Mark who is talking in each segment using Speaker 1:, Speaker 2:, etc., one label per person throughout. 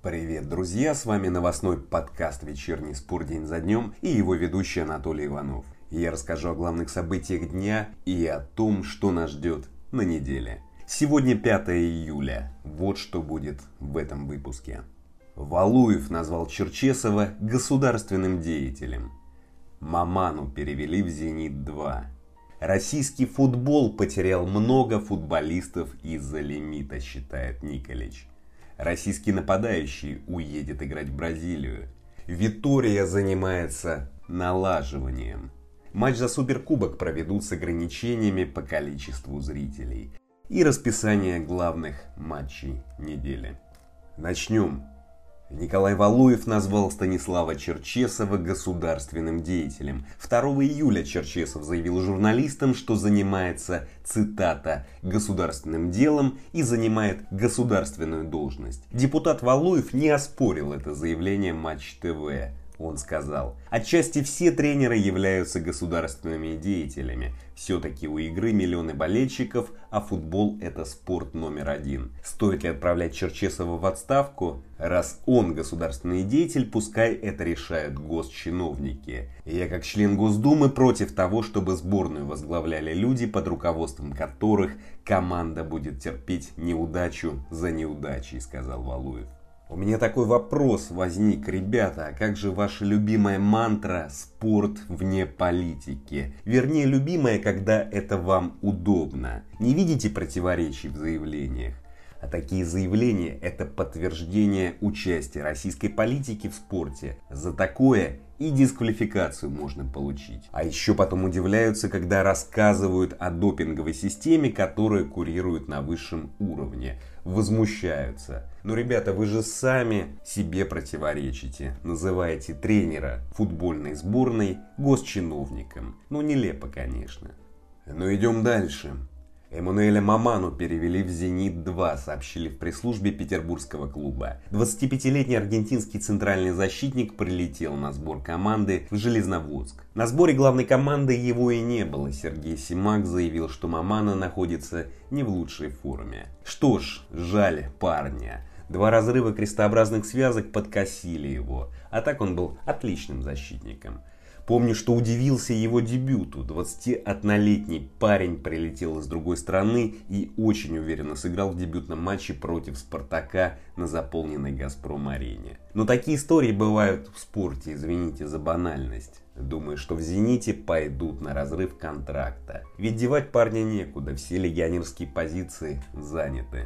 Speaker 1: Привет, друзья! С вами новостной подкаст «Вечерний спор день за днем» и его ведущий Анатолий Иванов. Я расскажу о главных событиях дня и о том, что нас ждет на неделе. Сегодня 5 июля. Вот что будет в этом выпуске. Валуев назвал Черчесова государственным деятелем. Маману перевели в «Зенит-2». Российский футбол потерял много футболистов из-за лимита, считает Николич. Российский нападающий уедет играть в Бразилию. Витория занимается налаживанием. Матч за Суперкубок проведут с ограничениями по количеству зрителей. И расписание главных матчей недели. Начнем Николай Валуев назвал Станислава Черчесова государственным деятелем. 2 июля Черчесов заявил журналистам, что занимается, цитата, «государственным делом» и занимает государственную должность. Депутат Валуев не оспорил это заявление Матч ТВ он сказал. Отчасти все тренеры являются государственными деятелями. Все-таки у игры миллионы болельщиков, а футбол это спорт номер один. Стоит ли отправлять Черчесова в отставку? Раз он государственный деятель, пускай это решают госчиновники. Я как член Госдумы против того, чтобы сборную возглавляли люди, под руководством которых команда будет терпеть неудачу за неудачей, сказал Валуев. У меня такой вопрос возник, ребята, как же ваша любимая мантра «спорт вне политики»? Вернее, любимая, когда это вам удобно. Не видите противоречий в заявлениях? А такие заявления – это подтверждение участия российской политики в спорте. За такое и дисквалификацию можно получить. А еще потом удивляются, когда рассказывают о допинговой системе, которая курирует на высшем уровне. Возмущаются. Но, ребята, вы же сами себе противоречите. Называете тренера футбольной сборной госчиновником. Ну, нелепо, конечно. Но идем дальше. Эммануэля Маману перевели в «Зенит-2», сообщили в пресс-службе петербургского клуба. 25-летний аргентинский центральный защитник прилетел на сбор команды в Железноводск. На сборе главной команды его и не было. Сергей Симак заявил, что Мамана находится не в лучшей форме. Что ж, жаль парня. Два разрыва крестообразных связок подкосили его, а так он был отличным защитником. Помню, что удивился его дебюту. 21-летний парень прилетел из другой страны и очень уверенно сыграл в дебютном матче против Спартака на заполненной Газпром-арене. Но такие истории бывают в спорте, извините за банальность. Думаю, что в «Зените» пойдут на разрыв контракта. Ведь девать парня некуда, все легионерские позиции заняты.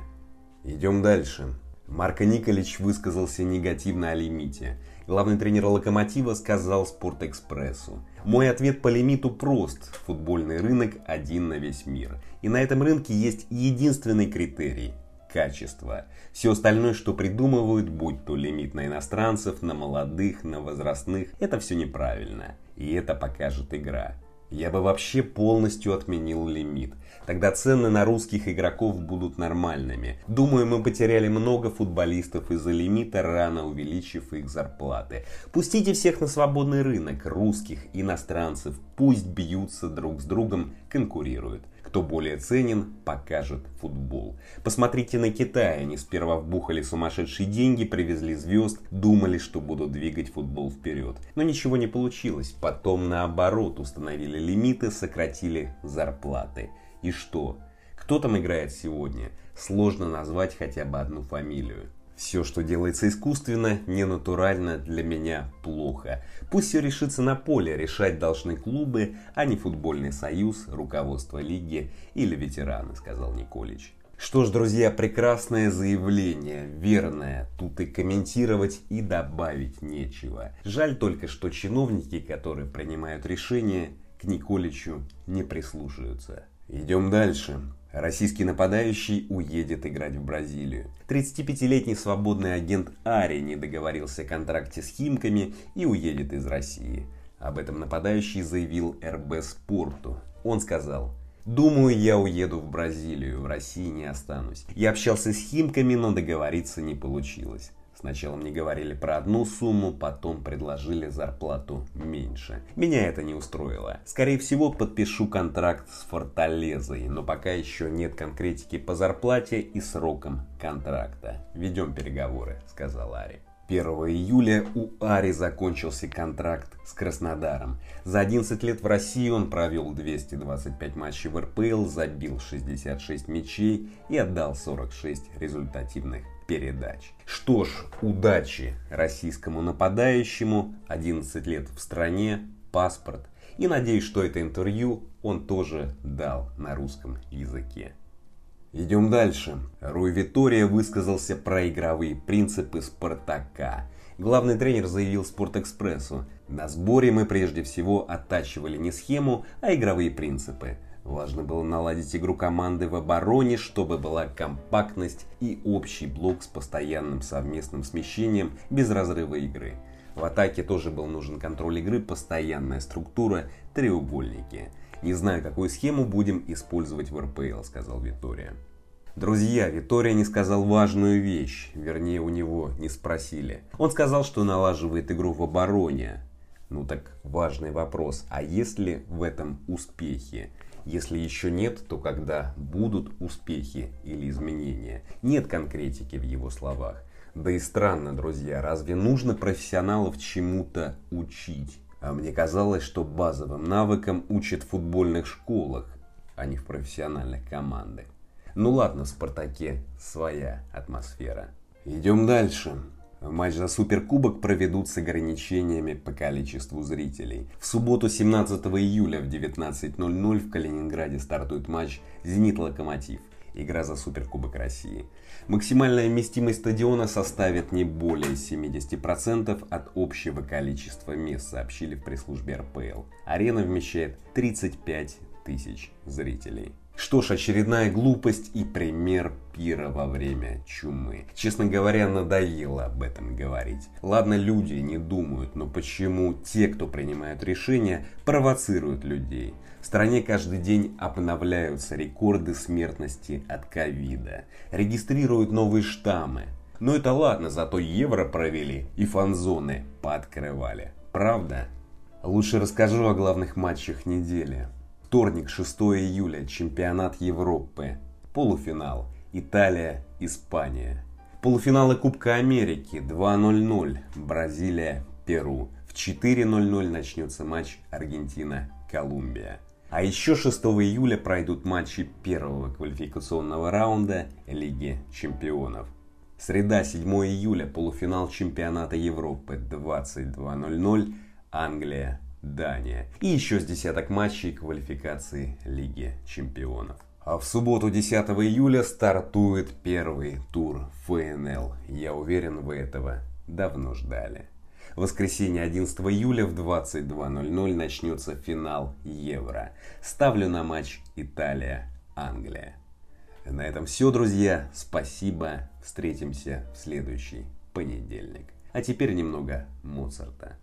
Speaker 1: Идем дальше. Марко Николич высказался негативно о лимите. Главный тренер «Локомотива» сказал «Спортэкспрессу». Мой ответ по лимиту прост. Футбольный рынок один на весь мир. И на этом рынке есть единственный критерий – качество. Все остальное, что придумывают, будь то лимит на иностранцев, на молодых, на возрастных, это все неправильно. И это покажет игра. Я бы вообще полностью отменил лимит. Тогда цены на русских игроков будут нормальными. Думаю, мы потеряли много футболистов из-за лимита, рано увеличив их зарплаты. Пустите всех на свободный рынок, русских, иностранцев. Пусть бьются друг с другом, конкурируют. Кто более ценен, покажет футбол. Посмотрите на Китай. Они сперва вбухали сумасшедшие деньги, привезли звезд, думали, что будут двигать футбол вперед. Но ничего не получилось. Потом наоборот установили лимиты, сократили зарплаты. И что? Кто там играет сегодня? Сложно назвать хотя бы одну фамилию. Все, что делается искусственно, ненатурально, для меня плохо. Пусть все решится на поле, решать должны клубы, а не футбольный союз, руководство лиги или ветераны, сказал Николич. Что ж, друзья, прекрасное заявление, верное. Тут и комментировать, и добавить нечего. Жаль только, что чиновники, которые принимают решения, к Николичу не прислушаются. Идем дальше. Российский нападающий уедет играть в Бразилию. 35-летний свободный агент Ари не договорился о контракте с Химками и уедет из России. Об этом нападающий заявил РБ Спорту. Он сказал, Думаю, я уеду в Бразилию, в России не останусь. Я общался с Химками, но договориться не получилось. Сначала мне говорили про одну сумму, потом предложили зарплату меньше. Меня это не устроило. Скорее всего, подпишу контракт с Форталезой, но пока еще нет конкретики по зарплате и срокам контракта. Ведем переговоры, сказал Ари. 1 июля у Ари закончился контракт с Краснодаром. За 11 лет в России он провел 225 матчей в РПЛ, забил 66 мячей и отдал 46 результативных передач. Что ж, удачи российскому нападающему, 11 лет в стране, паспорт. И надеюсь, что это интервью он тоже дал на русском языке. Идем дальше. Руй Витория высказался про игровые принципы Спартака. Главный тренер заявил Спортэкспрессу, на сборе мы прежде всего оттачивали не схему, а игровые принципы. Важно было наладить игру команды в обороне, чтобы была компактность и общий блок с постоянным совместным смещением без разрыва игры. В атаке тоже был нужен контроль игры, постоянная структура, треугольники. Не знаю, какую схему будем использовать в РПЛ, сказал Витория. Друзья, Витория не сказал важную вещь, вернее у него не спросили. Он сказал, что налаживает игру в обороне. Ну так важный вопрос, а есть ли в этом успехи? Если еще нет, то когда будут успехи или изменения? Нет конкретики в его словах. Да и странно, друзья, разве нужно профессионалов чему-то учить? А мне казалось, что базовым навыкам учат в футбольных школах, а не в профессиональных командах. Ну ладно, в Спартаке своя атмосфера. Идем дальше. Матч за Суперкубок проведут с ограничениями по количеству зрителей. В субботу 17 июля в 19.00 в Калининграде стартует матч «Зенит-Локомотив». Игра за Суперкубок России. Максимальная вместимость стадиона составит не более 70% от общего количества мест, сообщили в пресс-службе РПЛ. Арена вмещает 35 тысяч зрителей. Что ж, очередная глупость и пример пира во время чумы. Честно говоря, надоело об этом говорить. Ладно, люди не думают, но почему те, кто принимают решения, провоцируют людей? В стране каждый день обновляются рекорды смертности от ковида. Регистрируют новые штаммы. Но это ладно, зато евро провели и фанзоны пооткрывали. Правда? Лучше расскажу о главных матчах недели. Вторник, 6 июля, чемпионат Европы. Полуфинал. Италия, Испания. Полуфиналы Кубка Америки 2-0-0. Бразилия, Перу. В 4.00 начнется матч Аргентина-Колумбия. А еще 6 июля пройдут матчи первого квалификационного раунда Лиги Чемпионов. Среда, 7 июля, полуфинал чемпионата Европы 22.00, Англия, Дания. И еще с десяток матчей квалификации Лиги Чемпионов. А в субботу 10 июля стартует первый тур ФНЛ. Я уверен, вы этого давно ждали. В воскресенье 11 июля в 22.00 начнется финал Евро. Ставлю на матч Италия-Англия. На этом все, друзья. Спасибо. Встретимся в следующий понедельник. А теперь немного Моцарта.